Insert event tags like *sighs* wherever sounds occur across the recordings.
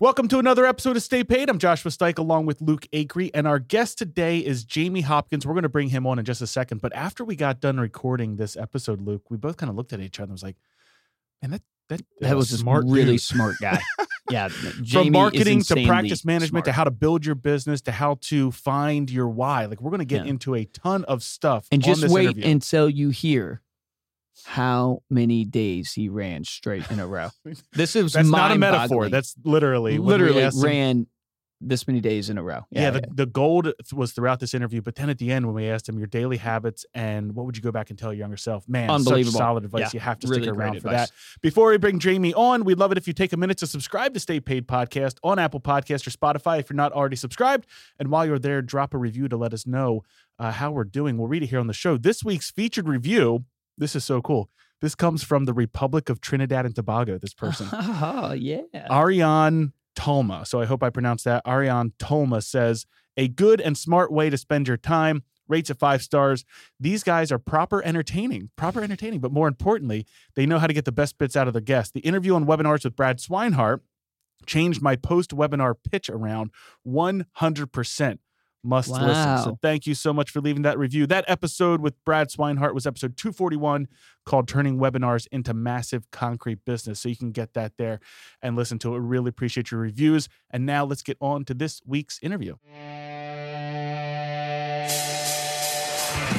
Welcome to another episode of Stay Paid. I'm Joshua Stike along with Luke Acree, and our guest today is Jamie Hopkins. We're going to bring him on in just a second. But after we got done recording this episode, Luke, we both kind of looked at each other and was like, man, that that, that was a smart really dude." smart guy. *laughs* Yeah, From *laughs* Jamie is marketing to practice management to how to build your business to how to find your why. Like we're going to get Yeah. into a ton of stuff. and just wait interview. until you hear how many days he ran straight in a row. *laughs* This is That's not a metaphor. That's literally literally him- ran this many days in a row. Yeah, the, the gold was throughout this interview, but then at the end when we asked him your daily habits and what would you go back and tell your younger self, man, such Unbelievable. solid advice. Yeah, You have to really stick around for advice. that. Before we bring Jamie on, we'd love it if you take a minute to subscribe to Stay Paid Podcast on Apple Podcast or Spotify if you're not already subscribed. And while you're there, drop a review to let us know uh, how we're doing. We'll read it here on the show. This week's featured review. This is so cool. This comes from the Republic of Trinidad and Tobago. This person. *laughs* Oh, yeah. Ariane Tolma. So I hope I pronounced that. Ariane Tolma says, a good and smart way to spend your time. Rates at five stars. These guys are proper entertaining, proper entertaining, but more importantly, they know how to get the best bits out of their guests. The interview on webinars with Brad Swinehart changed my post webinar pitch around 100%. Must listen. So thank you so much for leaving that review. That episode with Brad Swinehart was episode 241 called Turning Webinars into Massive Concrete Business. So you can get that there and listen to it. We really appreciate your reviews. And now let's get on to this week's interview.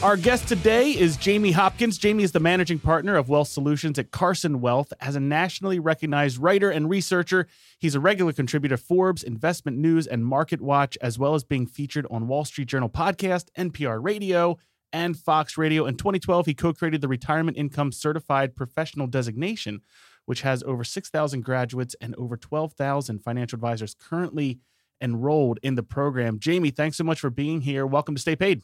Our guest today is Jamie Hopkins. Jamie is the managing partner of Wealth Solutions at Carson Wealth. As a nationally recognized writer and researcher, he's a regular contributor to Forbes, Investment News, and Market Watch, as well as being featured on Wall Street Journal podcast, NPR Radio, and Fox Radio. In 2012, he co created the Retirement Income Certified Professional Designation, which has over 6,000 graduates and over 12,000 financial advisors currently enrolled in the program. Jamie, thanks so much for being here. Welcome to Stay Paid.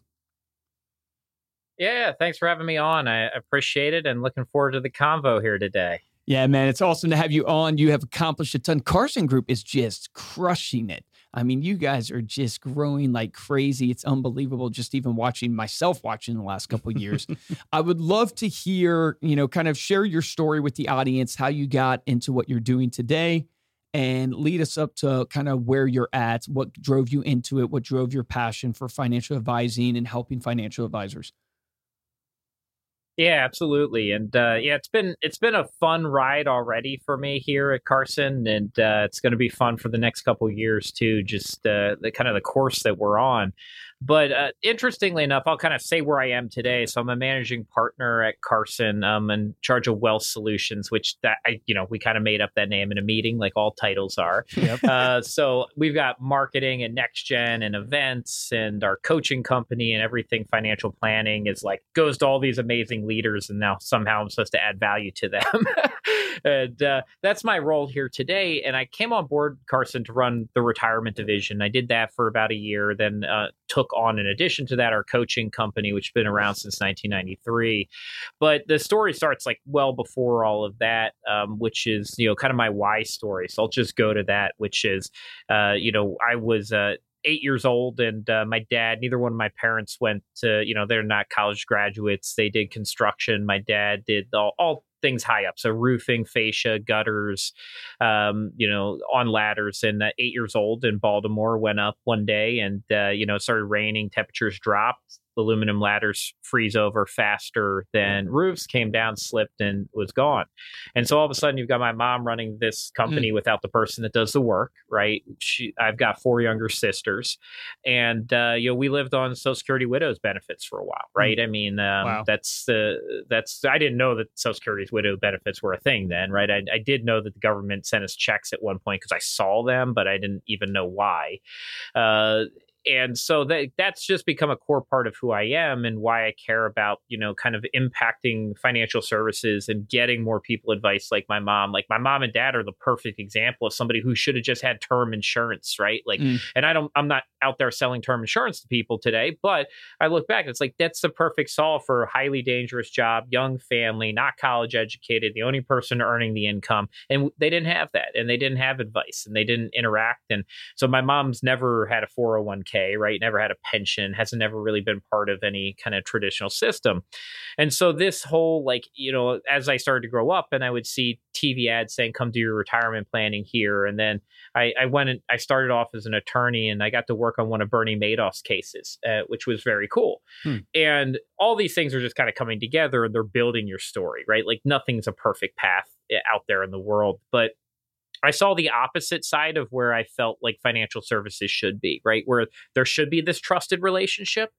Yeah, thanks for having me on. I appreciate it and looking forward to the convo here today. Yeah, man, it's awesome to have you on. You have accomplished a ton. Carson Group is just crushing it. I mean, you guys are just growing like crazy. It's unbelievable just even watching myself watching the last couple of years. *laughs* I would love to hear, you know, kind of share your story with the audience, how you got into what you're doing today and lead us up to kind of where you're at, what drove you into it, what drove your passion for financial advising and helping financial advisors. Yeah, absolutely. And uh, yeah, it's been it's been a fun ride already for me here at Carson, and uh, it's going to be fun for the next couple years too. Just uh, the kind of the course that we're on. But uh, interestingly enough, I'll kind of say where I am today. So I'm a managing partner at Carson. I'm in charge of Wealth Solutions, which that I you know we kind of made up that name in a meeting, like all titles are. Yep. uh, so we've got marketing and next gen and events and our coaching company and everything financial planning is like goes to all these amazing leaders and now somehow i'm supposed to add value to them *laughs* and uh, that's my role here today and i came on board carson to run the retirement division i did that for about a year then uh, took on in addition to that our coaching company which has been around since 1993 but the story starts like well before all of that um, which is you know kind of my why story. So i'll just go to that which is uh, you know i was uh, eight years old and uh, my dad neither one of my parents went to you know they're not college graduates. They did construction. My dad did all, all things high up. So roofing fascia gutters um, you know on ladders. And uh, eight years old in baltimore went up one day and uh, you know it started raining temperatures dropped aluminum ladders freeze over faster than roofs came down slipped and was gone. And so all of a sudden you've got my mom running this company without the person that does the work right? She, i've got four younger sisters and uh, you know we lived on social security widows benefits for a while right? I mean um, Wow. that's the that's i didn't know that social security's widow benefits were a thing then right? I, I did know that the government sent us checks at one point because i saw them but i didn't even know why. Uh, and so that that's just become a core part of who I am and why I care about you know kind of impacting financial services and getting more people advice like my mom. Like my mom and dad are the perfect example of somebody who should have just had term insurance, right? Like, mm. and I don't, I'm not out there selling term insurance to people today, but I look back, it's like that's the perfect solve for a highly dangerous job, young family, not college educated, the only person earning the income, and they didn't have that, and they didn't have advice, and they didn't interact, and so my mom's never had a 401k, right? Never had a pension, hasn't never really been part of any kind of traditional system. And so this whole like, you know, as I started to grow up and I would see TV ads saying come do your retirement planning here and then I, I went and I started off as an attorney and I got to work on one of Bernie Madoff's cases, uh, which was very cool. Hmm. And all these things are just kind of coming together and they're building your story, right? Like nothing's a perfect path eh, out there in the world, but I saw the opposite side of where I felt like financial services should be, right? Where there should be this trusted relationship.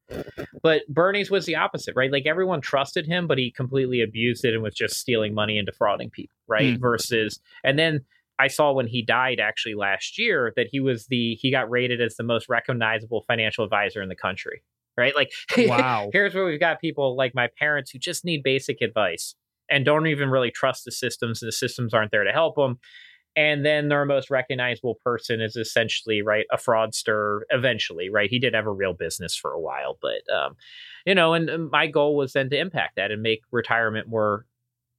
But Bernie's was the opposite, right? Like everyone trusted him, but he completely abused it and was just stealing money and defrauding people, right? Mm. Versus, and then I saw when he died actually last year that he was the, he got rated as the most recognizable financial advisor in the country, right? Like, wow. *laughs* here's where we've got people like my parents who just need basic advice and don't even really trust the systems and the systems aren't there to help them and then their most recognizable person is essentially right a fraudster eventually right he did have a real business for a while but um you know and my goal was then to impact that and make retirement more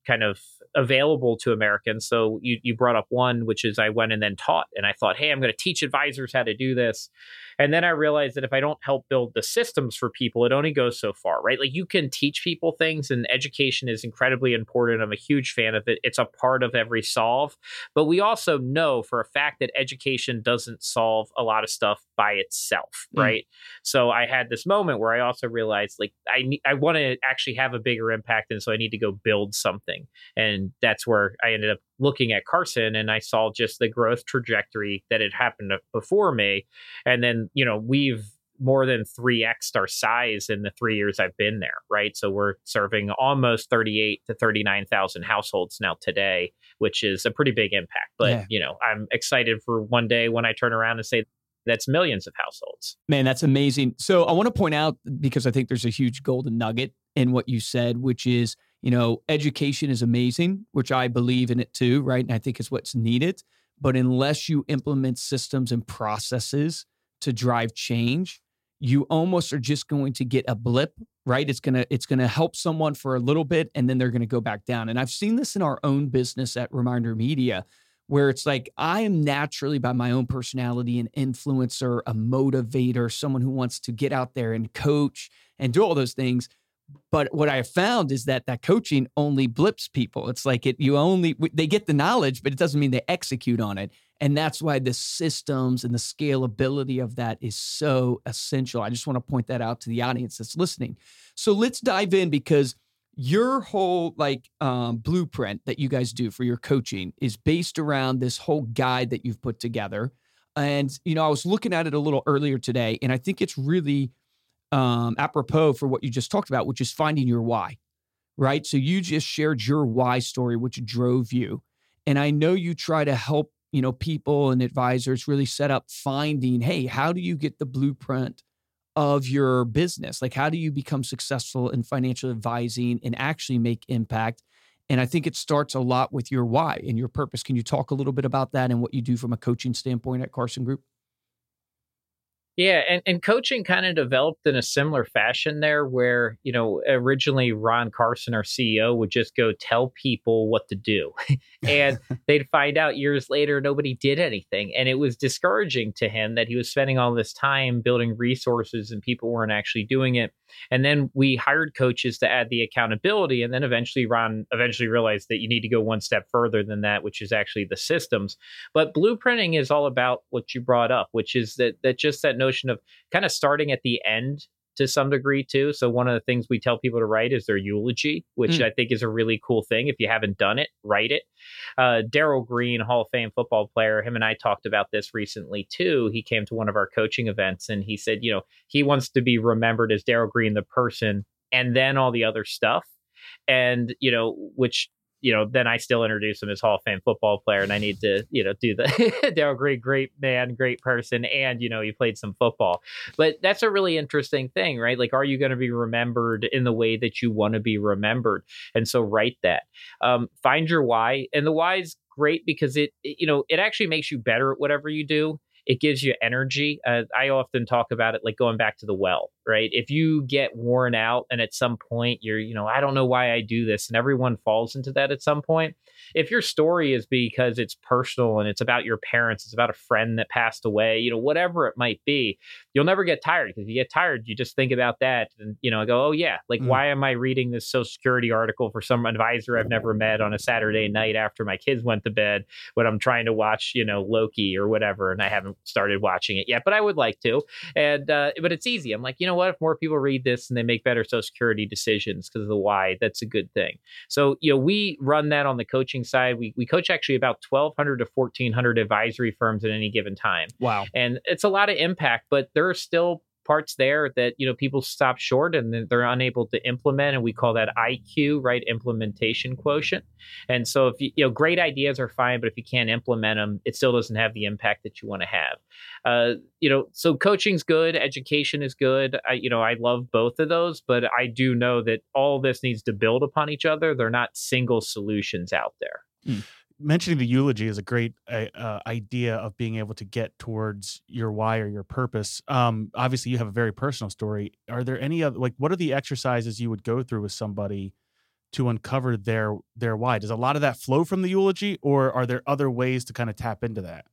kind of available to Americans. So you you brought up one, which is I went and then taught, and I thought, hey, I'm going to teach advisors how to do this. And then I realized that if I don't help build the systems for people, it only goes so far, right? Like you can teach people things, and education is incredibly important. I'm a huge fan of it. It's a part of every solve. But we also know for a fact that education doesn't solve a lot of stuff by itself, mm. right? So I had this moment where I also realized like I I want to actually have a bigger impact, and so I need to go build something. And that's where I ended up looking at Carson and I saw just the growth trajectory that had happened before me. And then, you know, we've more than 3x our size in the three years I've been there, right? So we're serving almost 38 to 39,000 households now today, which is a pretty big impact. But, yeah. you know, I'm excited for one day when I turn around and say, that's millions of households. Man, that's amazing. So I want to point out because I think there's a huge golden nugget in what you said, which is you know, education is amazing, which I believe in it too, right? And I think is what's needed. But unless you implement systems and processes to drive change, you almost are just going to get a blip, right? It's gonna it's gonna help someone for a little bit, and then they're gonna go back down. And I've seen this in our own business at Reminder Media, where it's like I am naturally by my own personality an influencer, a motivator, someone who wants to get out there and coach and do all those things but what I have found is that that coaching only blips people. It's like it you only they get the knowledge, but it doesn't mean they execute on it. And that's why the systems and the scalability of that is so essential. I just want to point that out to the audience that's listening. So let's dive in because your whole like um, blueprint that you guys do for your coaching is based around this whole guide that you've put together. And you know, I was looking at it a little earlier today, and I think it's really um, apropos for what you just talked about, which is finding your why, right? So you just shared your why story, which drove you. And I know you try to help, you know, people and advisors really set up finding, hey, how do you get the blueprint of your business? Like, how do you become successful in financial advising and actually make impact? And I think it starts a lot with your why and your purpose. Can you talk a little bit about that and what you do from a coaching standpoint at Carson Group? Yeah, and, and coaching kind of developed in a similar fashion there, where, you know, originally Ron Carson, our CEO, would just go tell people what to do. *laughs* and *laughs* they'd find out years later nobody did anything. And it was discouraging to him that he was spending all this time building resources and people weren't actually doing it. And then we hired coaches to add the accountability. And then eventually Ron eventually realized that you need to go one step further than that, which is actually the systems. But blueprinting is all about what you brought up, which is that that just that notion of kind of starting at the end to some degree too. So one of the things we tell people to write is their eulogy, which mm. I think is a really cool thing. If you haven't done it, write it. Uh, Darrell Green, Hall of Fame football player, him and I talked about this recently too. He came to one of our coaching events and he said, you know, he wants to be remembered as Darrell Green, the person, and then all the other stuff. And, you know, which you know, then I still introduce him as Hall of Fame football player, and I need to, you know, do the *laughs* Darrell Green, great great man, great person, and you know, he played some football. But that's a really interesting thing, right? Like, are you going to be remembered in the way that you want to be remembered? And so, write that. Um, find your why, and the why is great because it, it, you know, it actually makes you better at whatever you do it gives you energy. Uh, I often talk about it like going back to the well, right? If you get worn out and at some point you're, you know, I don't know why I do this, and everyone falls into that at some point, if your story is because it's personal and it's about your parents, it's about a friend that passed away, you know, whatever it might be, you'll never get tired because if you get tired, you just think about that and, you know, go, oh, yeah, like, mm. why am I reading this Social Security article for some advisor I've never met on a Saturday night after my kids went to bed when I'm trying to watch, you know, Loki or whatever, and I haven't started watching it yet, but I would like to. And, uh, but it's easy. I'm like, you know what? If more people read this and they make better Social Security decisions because of the why, that's a good thing. So, you know, we run that on the coaching side, we, we coach actually about 1,200 to 1,400 advisory firms at any given time. Wow. And it's a lot of impact, but there are still parts there that you know people stop short and they're unable to implement and we call that IQ right implementation quotient. And so if you, you know great ideas are fine but if you can't implement them it still doesn't have the impact that you want to have. Uh, you know so coaching's good education is good. I you know I love both of those but I do know that all this needs to build upon each other. They're not single solutions out there. Mm. Mentioning the eulogy is a great uh, uh, idea of being able to get towards your why or your purpose. Um, obviously, you have a very personal story. Are there any other like what are the exercises you would go through with somebody to uncover their their why? Does a lot of that flow from the eulogy, or are there other ways to kind of tap into that?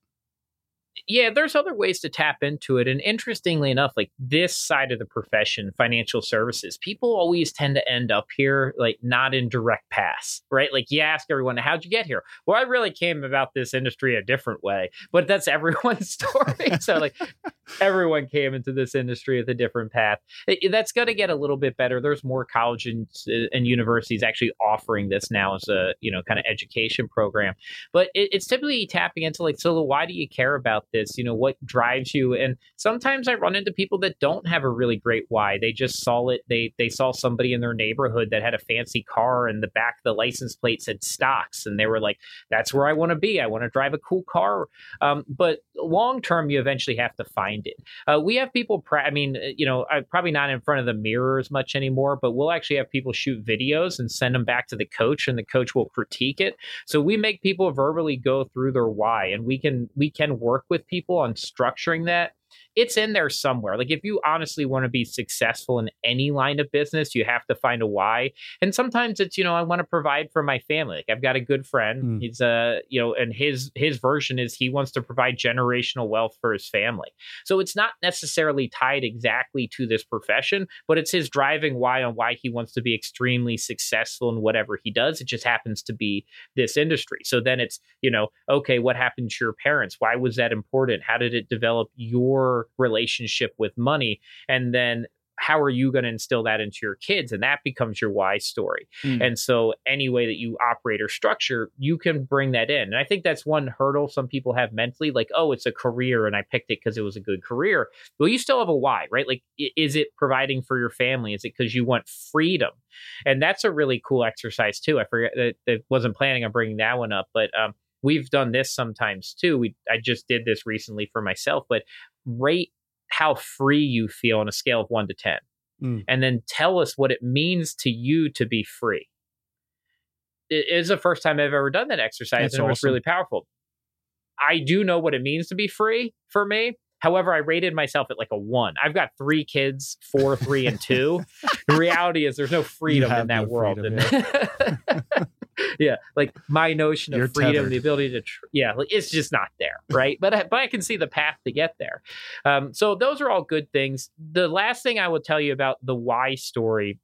Yeah, there's other ways to tap into it. And interestingly enough, like this side of the profession, financial services, people always tend to end up here, like not in direct paths, right? Like you ask everyone, how'd you get here? Well, I really came about this industry a different way, but that's *laughs* everyone's story. so, like, everyone came into this industry with a different path. Eh, eh, that's going to get a little bit better. There's more colleges and, and, universities actually offering this now as a, you know, kind of education program. But it, it's typically tapping into like, so why do you care about about this? You know, what drives you? And sometimes I run into people that don't have a really great why. They just saw it. They they saw somebody in their neighborhood that had a fancy car and the back the license plate said stocks, and they were like, "That's where I want to be. I want to drive a cool car." Um, but long term, you eventually have to find it. Uh, we have people. I mean, uh, you know, I'm probably not in front of the mirror as much anymore, but we'll actually have people shoot videos and send them back to the coach, and the coach will critique it. So we make people verbally go through their why, and we can we can work with people on structuring that it's in there somewhere. Like if you honestly want to be successful in any line of business, you have to find a why. And sometimes it's, you know, I want to provide for my family. Like I've got a good friend. Mm. He's a, uh, you know, and his his version is he wants to provide generational wealth for his family. So it's not necessarily tied exactly to this profession, but it's his driving why on why he wants to be extremely successful in whatever he does. It just happens to be this industry. So then it's, you know, okay, what happened to your parents? Why was that important? How did it develop your relationship with money and then how are you going to instill that into your kids? And that becomes your why story. Mm. and so any way that you operate or structure you can bring that in. And i think that's one hurdle some people have mentally like oh it's a career and i picked it because it was a good career. Well you still have a why right? Like is it providing for your family? Is it because you want freedom? And that's a really cool exercise too. I forget that, that wasn't planning on bringing that one up but um, we've done this sometimes too. We I just did this recently for myself, but rate how free you feel on a scale of 1 to 10. Mm. And then tell us what it means to you to be free. It is the first time I've ever done that exercise That's and it was really powerful. I do know what it means to be free for me. However, I rated myself at like a one. I've got three kids, four, three, and two. *laughs* the reality is there's no freedom in that no world. Freedom, yeah. *laughs* yeah, like my notion of You're freedom, tethered. the ability to, tr- yeah, like it's just not there, right? but I, but I can see the path to get there. Um, so those are all good things. The last thing I will tell you about the why story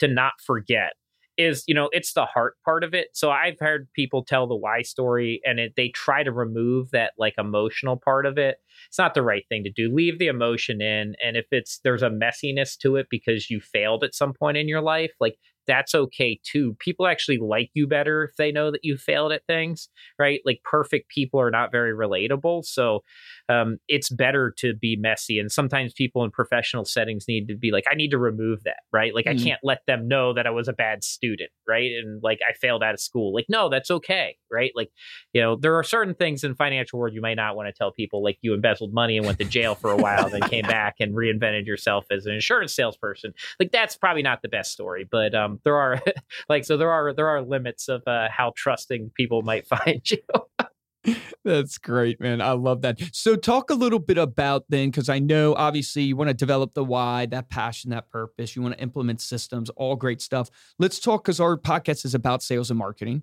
to not forget is you know it's the heart part of it so i've heard people tell the why story and it, they try to remove that like emotional part of it it's not the right thing to do. Leave the emotion in. And if it's there's a messiness to it because you failed at some point in your life, like that's okay too. People actually like you better if they know that you failed at things, right? Like perfect people are not very relatable. So um, it's better to be messy. And sometimes people in professional settings need to be like, I need to remove that, right? Like, mm-hmm. I can't let them know that I was a bad student, right? And like, I failed out of school. Like, no, that's okay, right? Like, you know, there are certain things in financial world you might not want to tell people, like you embezzled money and went to jail for a while, then came back and reinvented yourself as an insurance salesperson. Like, that's probably not the best story, but um, there are *laughs* like, so there are there are limits of uh, how trusting people might *laughs* find you. That's great, man. I love that. So, talk a little bit about then, because I know obviously you want to develop the why, that passion, that purpose. You want to implement systems, all great stuff. Let's talk because our podcast is about sales and marketing,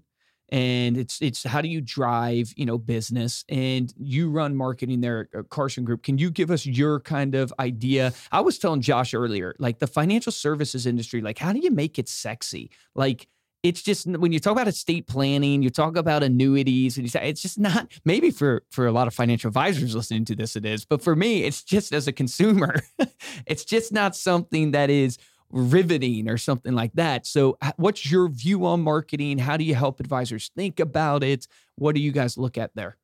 and it's it's how do you drive you know business, and you run marketing there at Carson Group. Can you give us your kind of idea? I was telling Josh earlier, like the financial services industry, like how do you make it sexy? Like it's just when you talk about estate planning, you talk about annuities, and you say it's just not. Maybe for for a lot of financial advisors listening to this, it is, but for me, it's just as a consumer, *laughs* it's just not something that is riveting or something like that. So, what's your view on marketing? How do you help advisors think about it? What do you guys look at there?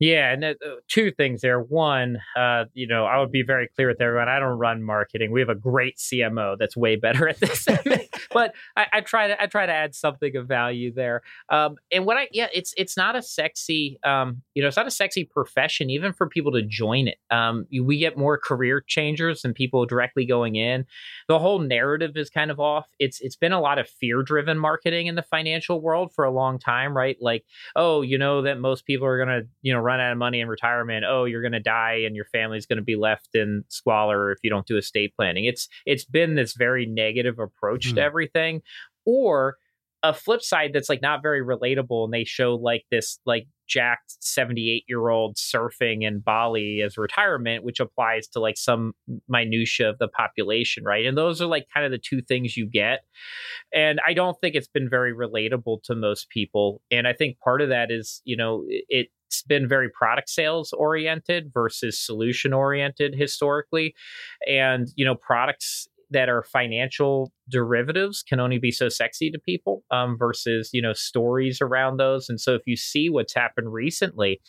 Yeah, and uh, two things there. One, uh, you know, I would be very clear with everyone. I don't run marketing. We have a great CMO that's way *laughs* better at this. but I, I, try to I try to add something of value there. Um, and what I yeah, it's it's not a sexy um, you know, it's not a sexy profession even for people to join it. Um, we get more career changers than people directly going in. The whole narrative is kind of off. It's it's been a lot of fear driven marketing in the financial world for a long time, right? Like, oh, you know that most people are gonna you know run out of money in retirement. Oh, you're going to die and your family's going to be left in squalor if you don't do estate planning. It's it's been this very negative approach mm. to hmm. everything. Or a flip side that's like not very relatable and they show like this like jacked 78 year old surfing in bali as retirement which applies to like some minutia of the population right and those are like kind of the two things you get and i don't think it's been very relatable to most people and i think part of that is you know it it's been very product sales oriented versus solution oriented historically. And you know products that are financial derivatives can only be so sexy to people um, versus you know stories around those. And so if you see what's happened recently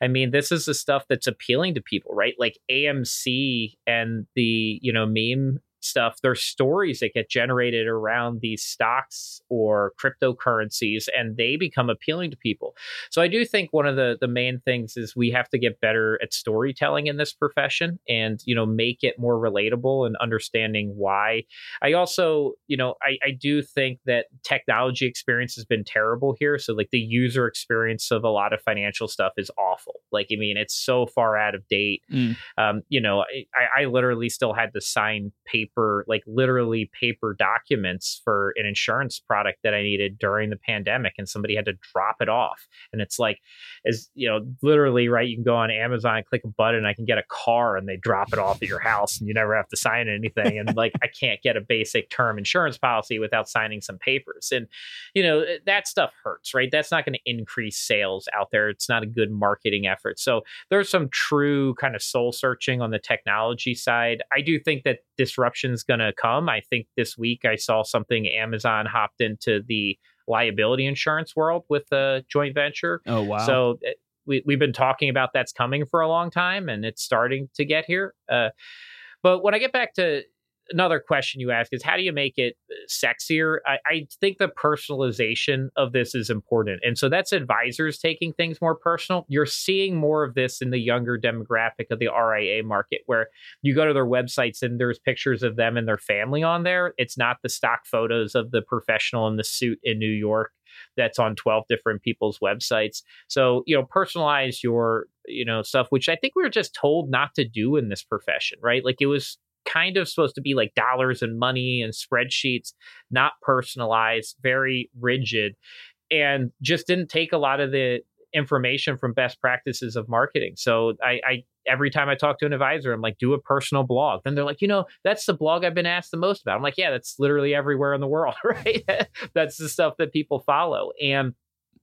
i mean this is the stuff that's appealing to people right? Like amc and the you know meme stuff, there's stories that get generated around these stocks or cryptocurrencies, and they become appealing to people. So I do think one of the the main things is we have to get better at storytelling in this profession, and you know make it more relatable and understanding why. I also, you know, I, I do think that technology experience has been terrible here. So like the user experience of a lot of financial stuff is awful. Like I mean, it's so far out of date. Mm. Um, you know, I, I literally still had to sign paper paper, like literally paper documents for an insurance product that I needed during the pandemic, and somebody had to drop it off. And it's like, as you know, literally, right? You can go on Amazon, click a button, I can get a car, and they drop it off at your house, and you never have to sign anything. And like, I can't get a basic term insurance policy without signing some papers. And you know, eh, that stuff hurts, right? That's not going to increase sales out there. It's not a good marketing effort. So there's some true kind of soul searching on the technology side. I do think that disruption is going to come. I think this week I saw something Amazon hopped into the liability insurance world with a joint venture. Oh, wow. So eh, we, we've been talking about that's coming for a long time and it's starting to get here. Uh, but when I get back to another question you ask is how do you make it uh, sexier? I, I, think the personalization of this is important. And so that's advisors taking things more personal. You're seeing more of this in the younger demographic of the RIA market, where you go to their websites and there's pictures of them and their family on there. It's not the stock photos of the professional in the suit in New York that's on 12 different people's websites. So, you know, personalize your, you know, stuff, which I think we were just told not to do in this profession, right? Like it was kind of supposed to be like dollars and money and spreadsheets, not personalized, very rigid, and just didn't take a lot of the information from best practices of marketing. So I, I every time I talk to an advisor, I'm like, do a personal blog. Then they're like, you know, that's the blog I've been asked the most about. I'm like, yeah, that's literally everywhere in the world, *laughs* right? that's the stuff that people follow. And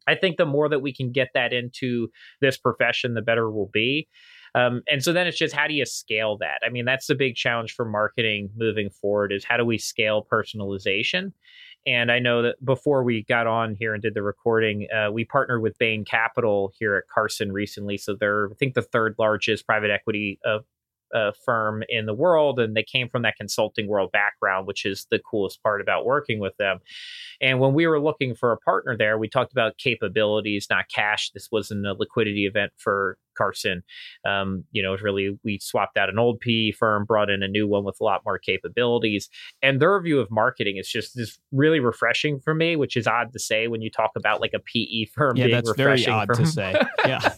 I think the more that we can get that into this profession, the better we'll be. Um, and so then it's just how do you scale that? I mean, that's the big challenge for marketing moving forward is how do we scale personalization? And I know that before we got on here and did the recording, uh, we partnered with Bain Capital here at Carson recently. So they're, I think, the third largest private equity uh, uh, firm in the world, and they came from that consulting world background, which is the coolest part about working with them. And when we were looking for a partner there, we talked about capabilities, not cash. This wasn't a liquidity event for Carson. Um, you know, it really, we swapped out an old PE firm, brought in a new one with a lot more capabilities. And their view of marketing is just this really refreshing for me, which is odd to say when you talk about like a PE firm. Yeah, being that's very odd for- to *laughs* say. Yeah.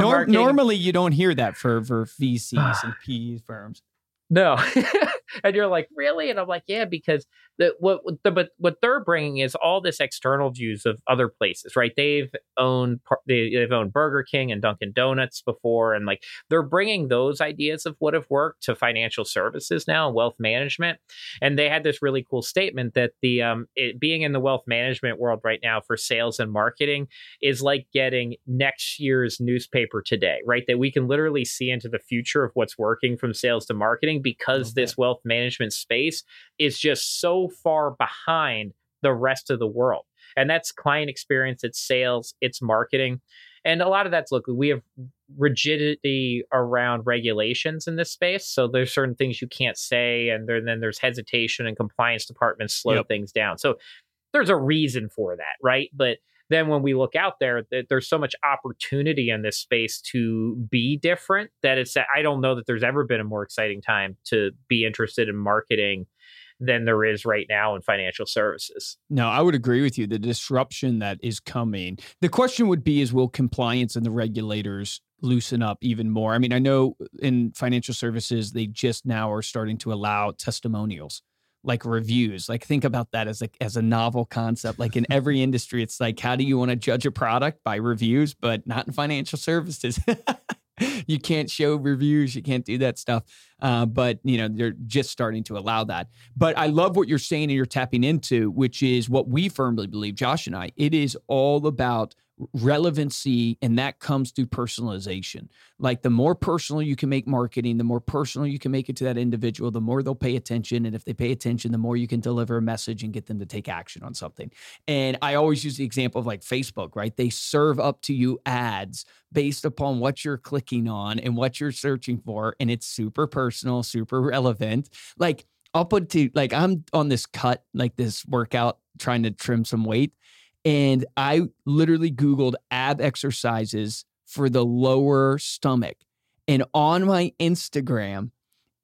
Nor- normally, you don't hear that for for VCs *sighs* and PE firms. No. *laughs* and you're like, really? And I'm like, yeah, because the what the, but what they're bringing is all this external views of other places, right? They've owned they, they've owned Burger King and Dunkin' Donuts before, and like they're bringing those ideas of what have worked to financial services now and wealth management. And they had this really cool statement that the um it, being in the wealth management world right now for sales and marketing is like getting next year's newspaper today, right? That we can literally see into the future of what's working from sales to marketing because this wealth management space is just so far behind the rest of the world. And that's client experience, it's sales, it's marketing. And a lot of that's look, we have rigidity around regulations in this space. So there's certain things you can't say, and there, then there's hesitation and compliance departments slow Yep. things down. So there's a reason for that, right? But then when we look out there, th- there's so much opportunity in this space to be different that it's I don't know that there's ever been a more exciting time to be interested in marketing than there is right now in financial services. No, I would agree with you. The disruption that is coming. The question would be is will compliance and the regulators loosen up even more? I mean, I know in financial services they just now are starting to allow testimonials like reviews. Like think about that as like as a novel concept. Like in every industry it's like how do you want to judge a product by reviews, but not in financial services. *laughs* you can't show reviews, you can't do that stuff. Uh, but you know they're just starting to allow that. But I love what you're saying and you're tapping into, which is what we firmly believe, Josh and I. It is all about relevancy, and that comes through personalization. Like the more personal you can make marketing, the more personal you can make it to that individual, the more they'll pay attention. And if they pay attention, the more you can deliver a message and get them to take action on something. And I always use the example of like Facebook, right? They serve up to you ads based upon what you're clicking on and what you're searching for. And it's super personal, super relevant. Like I'll put to like I'm on this cut, like this workout, trying to trim some weight. And I literally Googled ab exercises for the lower stomach. And on my Instagram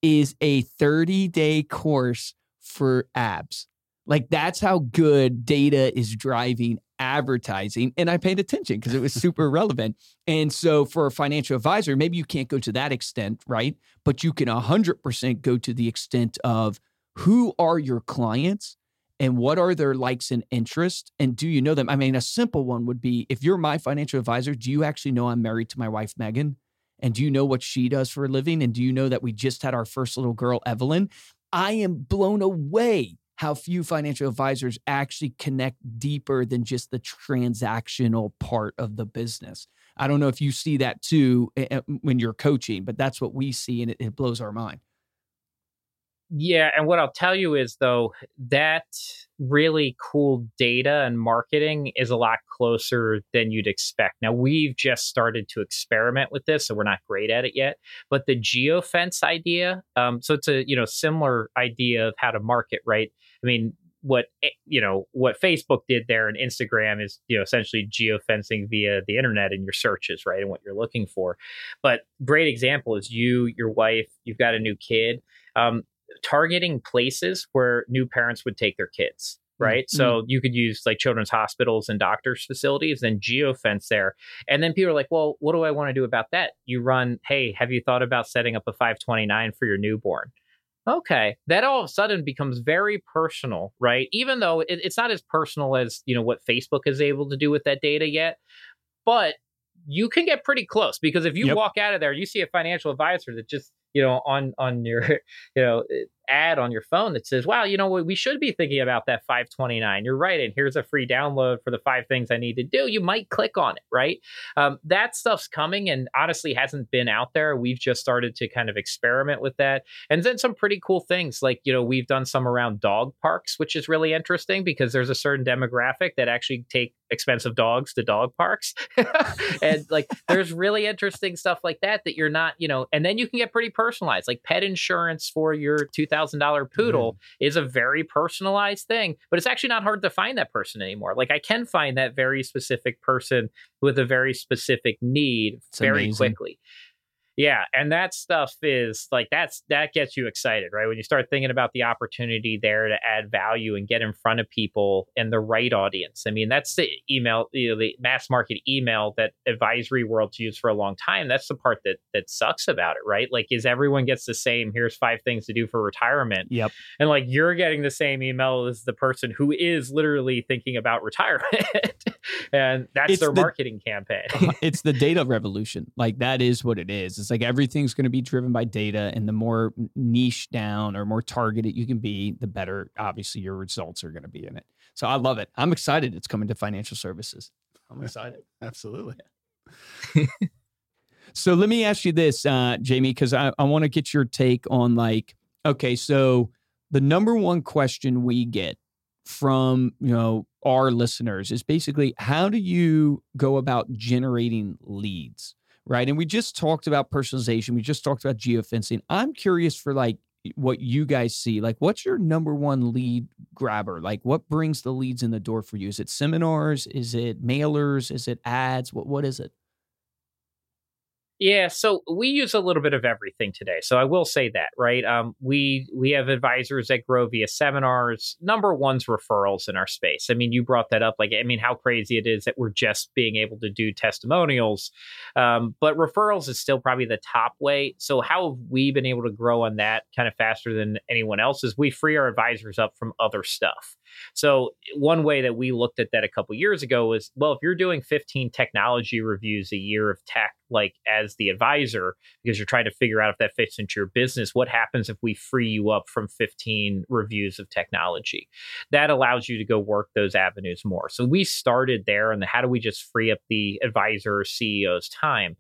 is a 30 day course for abs. Like that's how good data is driving advertising. And I paid attention because it was super *laughs* relevant. And so for a financial advisor, maybe you can't go to that extent, right? But you can 100% go to the extent of who are your clients and what are their likes and interests and do you know them? I mean a simple one would be if you're my financial advisor do you actually know i'm married to my wife megan? And do you know what she does for a living? And do you know that we just had our first little girl evelyn? I am blown away how few financial advisors actually connect deeper than just the transactional part of the business. I don't know if you see that too eh, eh, when you're coaching but that's what we see and it, it blows our mind Yeah, and what I'll tell you is though that really cool data and marketing is a lot closer than you'd expect. Now we've just started to experiment with this, so we're not great at it yet. But the geofence idea, um, so it's a you know similar idea of how to market, right? I mean, what eh, you know what Facebook did there and Instagram is you know essentially geofencing via the internet and your searches, right, and what you're looking for. But great example is you, your wife, you've got a new kid. Um, targeting places where new parents would take their kids mm, right? Mm. so you could use like children's hospitals and doctors facilities and geofence there. And then people are like well what do i want to do about that? You run hey have you thought about setting up a 529 for your newborn? Okay that all of a sudden becomes very personal right? Even though it, it's not as personal as you know what facebook is able to do with that data yet but you can get pretty close because if you Yep. walk out of there you see a financial advisor that just you know on on your *laughs* you know eh, ad on your phone that says, wow, you know what, we should be thinking about that 529. You're right. And here's a free download for the five things I need to do. You might click on it, right? Um, that stuff's coming and honestly hasn't been out there. We've just started to kind of experiment with that. And then some pretty cool things like, you know, we've done some around dog parks, which is really interesting because there's a certain demographic that actually take expensive dogs to dog parks. *laughs* and like there's really interesting stuff like that that you're not, you know, and then you can get pretty personalized. Like pet insurance for your $2,000 poodle mm-hmm. is a very personalized thing, but it's actually not hard to find that person anymore. Like I can find that very specific person with a very specific need it's very amazing. quickly. Yeah, and that stuff is like that's that gets you excited, right? When you start thinking about the opportunity there to add value and get in front of people and the right audience. I mean, that's the email, you know, the mass market email that advisory world's used for a long time. That's the part that that sucks about it, right? Like, is everyone gets the same? Here's five things to do for retirement. Yep. And like you're getting the same email as the person who is literally thinking about *laughs* retirement, and that's it's their the, marketing campaign. *laughs* it's the data *laughs* revolution. Like that is what it is. It's it's like everything's going to be driven by data, and the more niche down or more targeted you can be, the better, obviously, your results are going to be in it. So I love it. I'm excited. It's coming to financial services. I'm *laughs* excited. Absolutely. Yeah. so let me ask you this, uh, Jamie, because I, I want to get your take on like, okay, so the number one question we get from you know our listeners is basically how do you go about generating leads right? And we just talked about personalization. We just talked about geofencing. I'm curious for like what you guys see. Like, what's your number one lead grabber? Like, what brings the leads in the door for you? Is it seminars? Is it mailers? Is it ads? What What is it? Yeah, so we use a little bit of everything today. So I will say that, right? Um, we we have advisors that grow via seminars. Number one's referrals in our space. I mean, you brought that up. Like, I mean, how crazy it is that we're just being able to do testimonials, um, but referrals is still probably the top way. So how have we been able to grow on that kind of faster than anyone else? Is we free our advisors up from other stuff. So one way that we looked at that a couple years ago was, well, if you're doing 15 technology reviews a year of tech, like as the advisor, because you're trying to figure out if that fits into your business, what happens if we free you up from 15 reviews of technology? That allows you to go work those avenues more. So we started there, and how do we just free up the advisor CEO's time?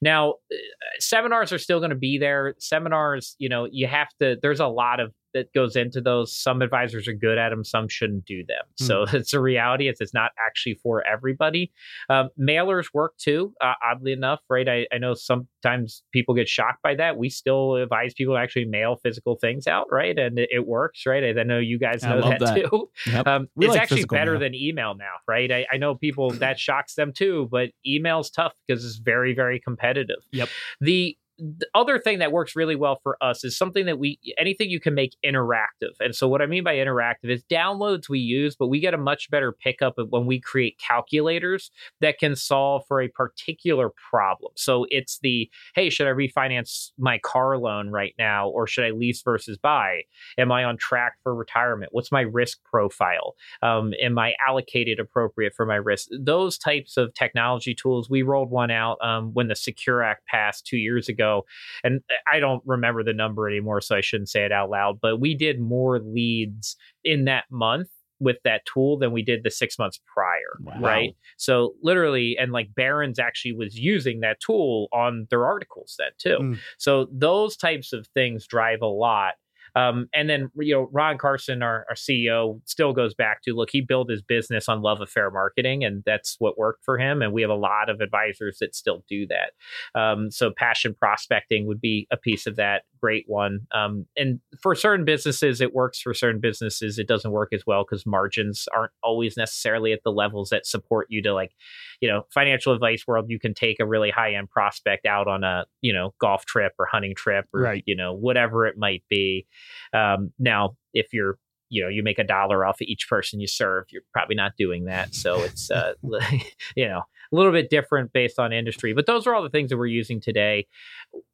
Now, uh, seminars are still going to be there. Seminars, you know, you have to, there's a lot of that goes into those. Some advisors are good at them, some shouldn't do them. Mm. So *laughs* it's a reality. It's, it's not actually for everybody. Um, mailers work too, uh, oddly enough, right? I, I know sometimes people get shocked by that. We still advise people to actually mail physical things out, right? And it, it works, right? I know you guys know that, that, too. Yep. Um, it's like actually better mail. than email now, right? I, I know people that shocks them too, but email's tough because it's very, very competitive. Yep. The the other thing that works really well for us is something that we anything you can make interactive. And so what I mean by interactive is downloads we use, but we get a much better pickup when we create calculators that can solve for a particular problem. So it's the hey, should I refinance my car loan right now or should I lease versus buy? Am I on track for retirement? What's my risk profile? Um, am I allocated appropriate for my risk? Those types of technology tools. We rolled one out um, when the Secure Act passed two years ago ago. And I don't remember the number anymore, so I shouldn't say it out loud, but we did more leads in that month with that tool than we did the six months prior, wow. right? So literally, and like Barron's actually was using that tool on their articles then too. Mm. So those types of things drive a lot. Um, and then you know Ron Carson, our, our CEO, still goes back to look. He built his business on love affair marketing, and that's what worked for him. And we have a lot of advisors that still do that. Um, so passion prospecting would be a piece of that great one. Um, and for certain businesses, it works. For certain businesses, it doesn't work as well because margins aren't always necessarily at the levels that support you to like, you know, financial advice world. You can take a really high end prospect out on a you know golf trip or hunting trip or right. you know whatever it might be. Um, now, if you're you know you make a dollar off of each person you serve you're probably not doing that so it's uh *laughs* you know a little bit different based on industry but those are all the things that we're using today.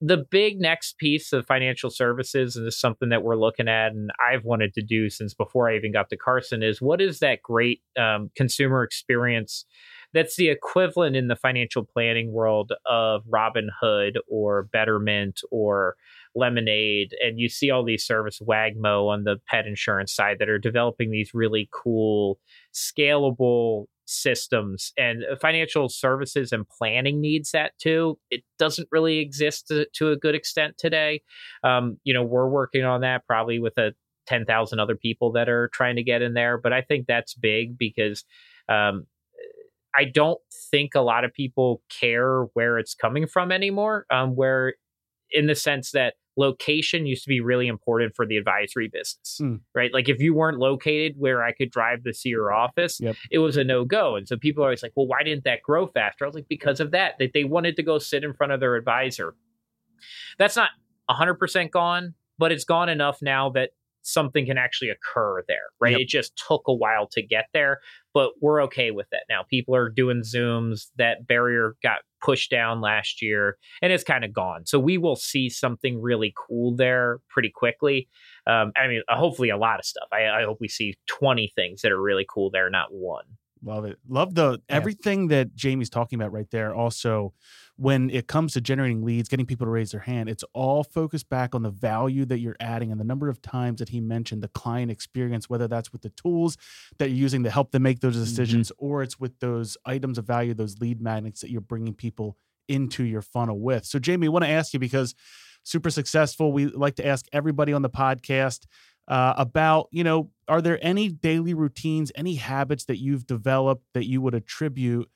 The big next piece of financial services and this is something that we're looking at and i've wanted to do since before i even got to carson is what is that great um, consumer experience that's the equivalent in the financial planning world of Robinhood or Betterment or Lemonade, and you see all these service Wagmo on the pet insurance side that are developing these really cool, scalable systems and uh, financial services and planning needs that too. It doesn't really exist to, to a good extent today. Um, you know, we're working on that probably with a 10,000 other people that are trying to get in there. But I think that's big because um, I don't think a lot of people care where it's coming from anymore. Um, where, in the sense that location used to be really important for the advisory business, Mm. right? Like if you weren't located where I could drive to see your office, Yep. it was a no go. And so people are always like, well, why didn't that grow faster? I was like, because of that, that they wanted to go sit in front of their advisor. That's not 100% gone, but it's gone enough now that something can actually occur there, right? Yep. It just took a while to get there, but we're okay with that now. People are doing Zooms. That barrier got pushed down last year and it's kind of gone. So we will see something really cool there pretty quickly. Um, I mean, hopefully a lot of stuff. I, I hope we see 20 things that are really cool there, not one. Love it. Love the Yeah. everything that Jamie's talking about right there. Also, when it comes to generating leads, getting people to raise their hand, it's all focused back on the value that you're adding and the number of times that he mentioned the client experience, whether that's with the tools that you're using to help them make those mm-hmm. decisions, or it's with those items of value, those lead magnets that you're bringing people into your funnel with. So, Jamie, I want to ask you because super successful. We like to ask everybody on the podcast uh, about, you know, are there any daily routines, any habits that you've developed that you would attribute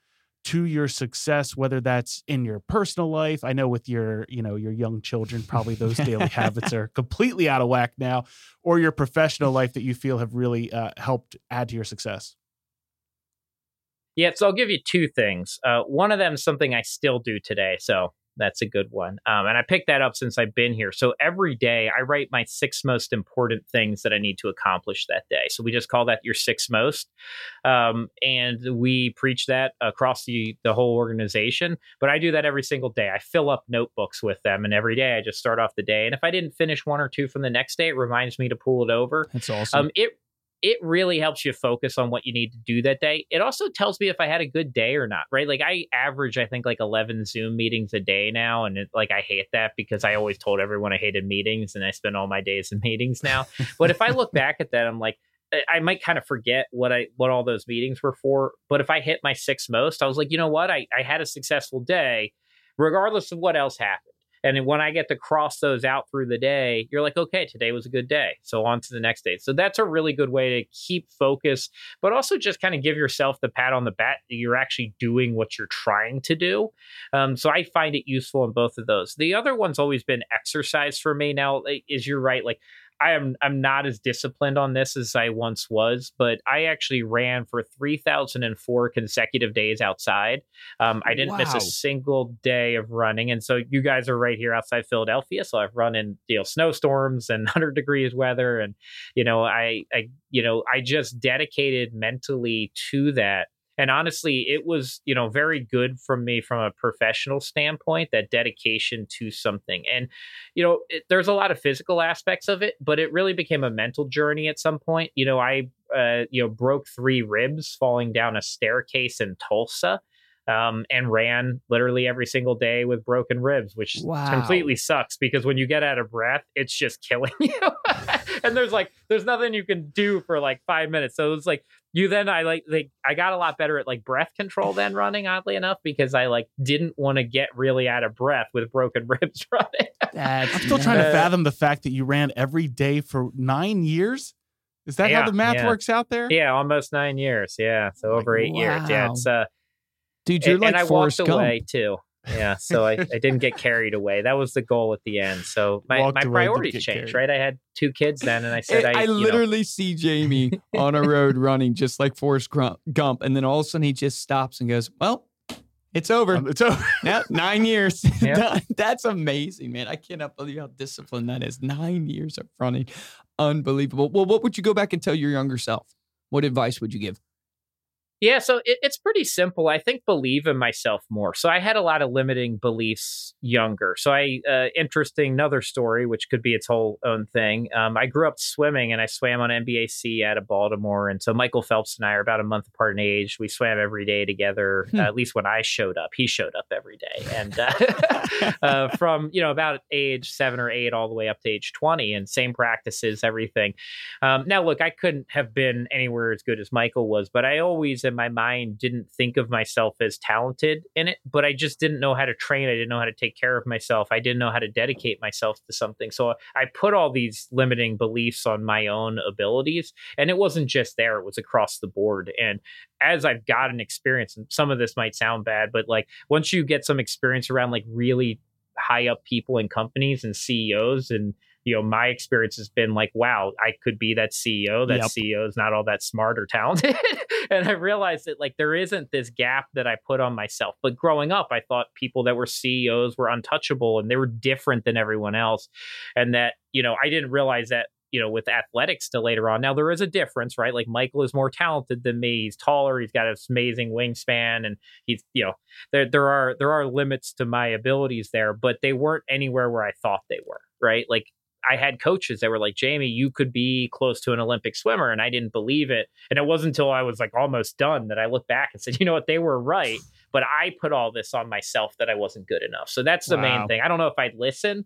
to your success, whether that's in your personal life? I know with your, you know, your young children, probably those daily *laughs* habits are completely out of whack now, or your professional life that you feel have really uh, helped add to your success. Yeah, so I'll give you two things. Uh, one of them is something I still do today, so that's a good one. Um, and I picked that up since I've been here. So every day I write my six most important things that I need to accomplish that day. So we just call that your six most, um, and we preach that across the the whole organization. But I do that every single day. I fill up notebooks with them, and every day I just start off the day. And if I didn't finish one or two from the next day, it reminds me to pull it over. That's awesome. Um, it it really helps you focus on what you need to do that day. It also tells me if I had a good day or not, right? Like I average, I think like 11 Zoom meetings a day now. And it, like, I hate that because I always told everyone I hated meetings and I spend all my days in *laughs* meetings now. but if I look *laughs* back at that, I'm like, I- I might kind of forget what I, what all those meetings were for. But if I hit my six most, I was like, you know what? I, I had a successful day regardless of what else happened. And when I get to cross those out through the day, you're like, okay, today was a good day. So on to the next day. So that's a really good way to keep focus, but also just kind of give yourself the pat on the back that you're actually doing what you're trying to do. Um, so I find it useful in both of those. The other one's always been exercise for me. Now, is you're right. Like I am I'm not as disciplined on this as I once was, but I actually ran for 3004 consecutive days outside. Um, I didn't miss a single day of running. And so you guys are right here outside Philadelphia. So I've run in you know snowstorms and *laughs* 100 degrees weather and you know I I you know I just dedicated mentally to that and honestly it was you know very good from me from a professional standpoint that dedication to something and you know it, there's a lot of physical aspects of it but it really became a mental journey at some point you know i uh, you know broke three ribs falling down a staircase in tulsa um, and ran literally every single day with broken ribs, which Wow. completely sucks because when you get out of breath, it's just killing *laughs* you. *laughs* and there's like, there's nothing you can do for like five minutes. So it's like, you then, I like, like, I got a lot better at like breath control than running, oddly enough, because I like didn't want to get really out of breath with broken *laughs* ribs running. That's I'm still trying to fathom the fact that you ran every day for nine years. Is that how the math yeah. works out there? yeah, almost nine years. Yeah. So Like, over eight years. Yeah. It's, uh, dude. You're and, like and I Forrest walked Gump. away too. Yeah, so I, I didn't get carried away. That was the goal at the end. So my, Walked my priorities changed, carried. right? I had two kids then, and I *laughs* said, I, I, I you know, literally see Jamie on a road running just like Forrest Grump, Gump, and then all of a sudden he just stops and goes, "Well, it's over. Um, it's over. *laughs* now nine years. *laughs* Yeah. That's amazing, man. I cannot believe how disciplined that is. Nine years of running, unbelievable. Well, what would you go back and tell your younger self? What advice would you give? Yeah, so it, it's pretty simple. I think believe in myself more. So I had a lot of limiting beliefs younger. So I, uh, interesting, another story, which could be its whole own thing. Um, I grew up swimming and I swam on NBAC out of Baltimore. And so Michael Phelps and I are about a month apart in age. We swam every day together, hmm. uh, at least when I showed up. He showed up every day. And uh, *laughs* *laughs* uh, from, you know, about age seven or eight all the way up to age 20 and same practices, everything. Um, now, look, I couldn't have been anywhere as good as Michael was, but I always in my mind didn't think of myself as talented in it, but I just didn't know how to train. I didn't know how to take care of myself. I didn't know how to dedicate myself to something. So I put all these limiting beliefs on my own abilities. And it wasn't just there, it was across the board. And as I've gotten experience, and some of this might sound bad, but like once you get some experience around like really high up people in companies and CEOs and you know, my experience has been like, wow, I could be that CEO. That yep. CEO is not all that smart or talented. *laughs* and I realized that like there isn't this gap that I put on myself. But growing up, I thought people that were CEOs were untouchable and they were different than everyone else. And that, you know, I didn't realize that you know, with athletics to later on. Now there is a difference, right? Like Michael is more talented than me. He's taller. He's got this amazing wingspan, and he's, you know, there there are there are limits to my abilities there, but they weren't anywhere where I thought they were, right? Like I had coaches that were like, Jamie, you could be close to an Olympic swimmer. And I didn't believe it. And it wasn't until I was like almost done that I looked back and said, you know what, they were right. But I put all this on myself that I wasn't good enough. So that's the wow. main thing. I don't know if I'd listen,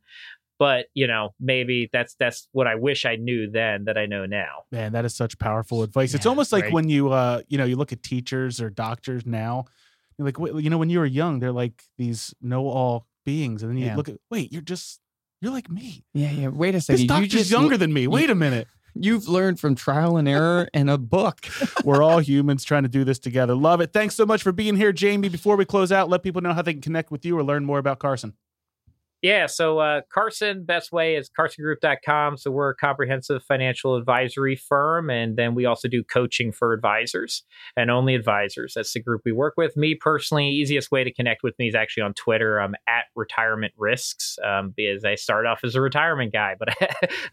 but you know, maybe that's that's what I wish I knew then that I know now. Man, that is such powerful advice. Yeah, it's almost like right. when you uh, you know, you look at teachers or doctors now, you're like, you know, when you were young, they're like these know all beings. And then you yeah. look at, wait, you're just you're like me. Yeah, yeah. Wait a second. This doctor's you just younger than me. Wait a minute. You've learned from trial and error and a book. *laughs* We're all humans trying to do this together. Love it. Thanks so much for being here, Jamie. Before we close out, let people know how they can connect with you or learn more about Carson. Yeah, so uh, Carson, best way is carsongroup.com. So we're a comprehensive financial advisory firm, and then we also do coaching for advisors and only advisors. That's the group we work with. Me personally, easiest way to connect with me is actually on Twitter. I'm at Retirement Risks um, because I start off as a retirement guy, but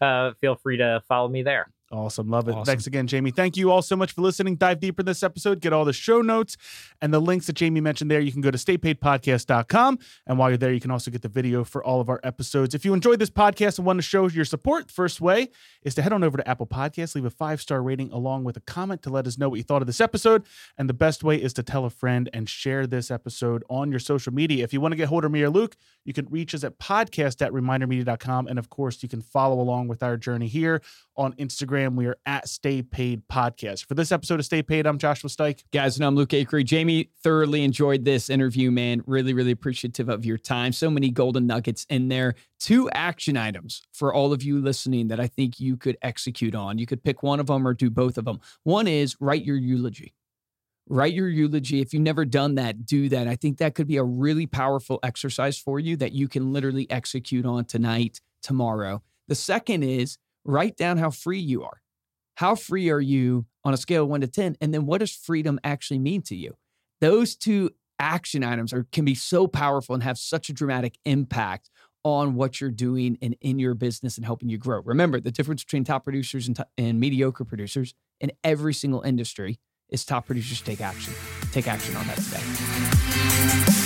*laughs* uh, feel free to follow me there. Awesome. Love it. Awesome. Thanks again, Jamie. Thank you all so much for listening. Dive deeper in this episode. Get all the show notes and the links that Jamie mentioned there. You can go to staypaidpodcast.com. And while you're there, you can also get the video for all of our episodes. If you enjoyed this podcast and want to show your support, first way is to head on over to Apple Podcasts, leave a five star rating along with a comment to let us know what you thought of this episode. And the best way is to tell a friend and share this episode on your social media. If you want to get hold of me or Luke, you can reach us at podcast at remindermedia.com. And of course, you can follow along with our journey here on Instagram. We are at Stay Paid Podcast. For this episode of Stay Paid, I'm Joshua Stike. Guys, and I'm Luke Acree. Jamie, thoroughly enjoyed this interview, man. Really, really appreciative of your time. So many golden nuggets in there. Two action items for all of you listening that I think you could execute on. You could pick one of them or do both of them. One is write your eulogy write your eulogy. If you've never done that, do that. I think that could be a really powerful exercise for you that you can literally execute on tonight, tomorrow. The second is write down how free you are. How free are you on a scale of one to 10? And then what does freedom actually mean to you? Those two action items are, can be so powerful and have such a dramatic impact on what you're doing and in your business and helping you grow. Remember, the difference between top producers and, t- and mediocre producers in every single industry is top producers take action. Take action on that today.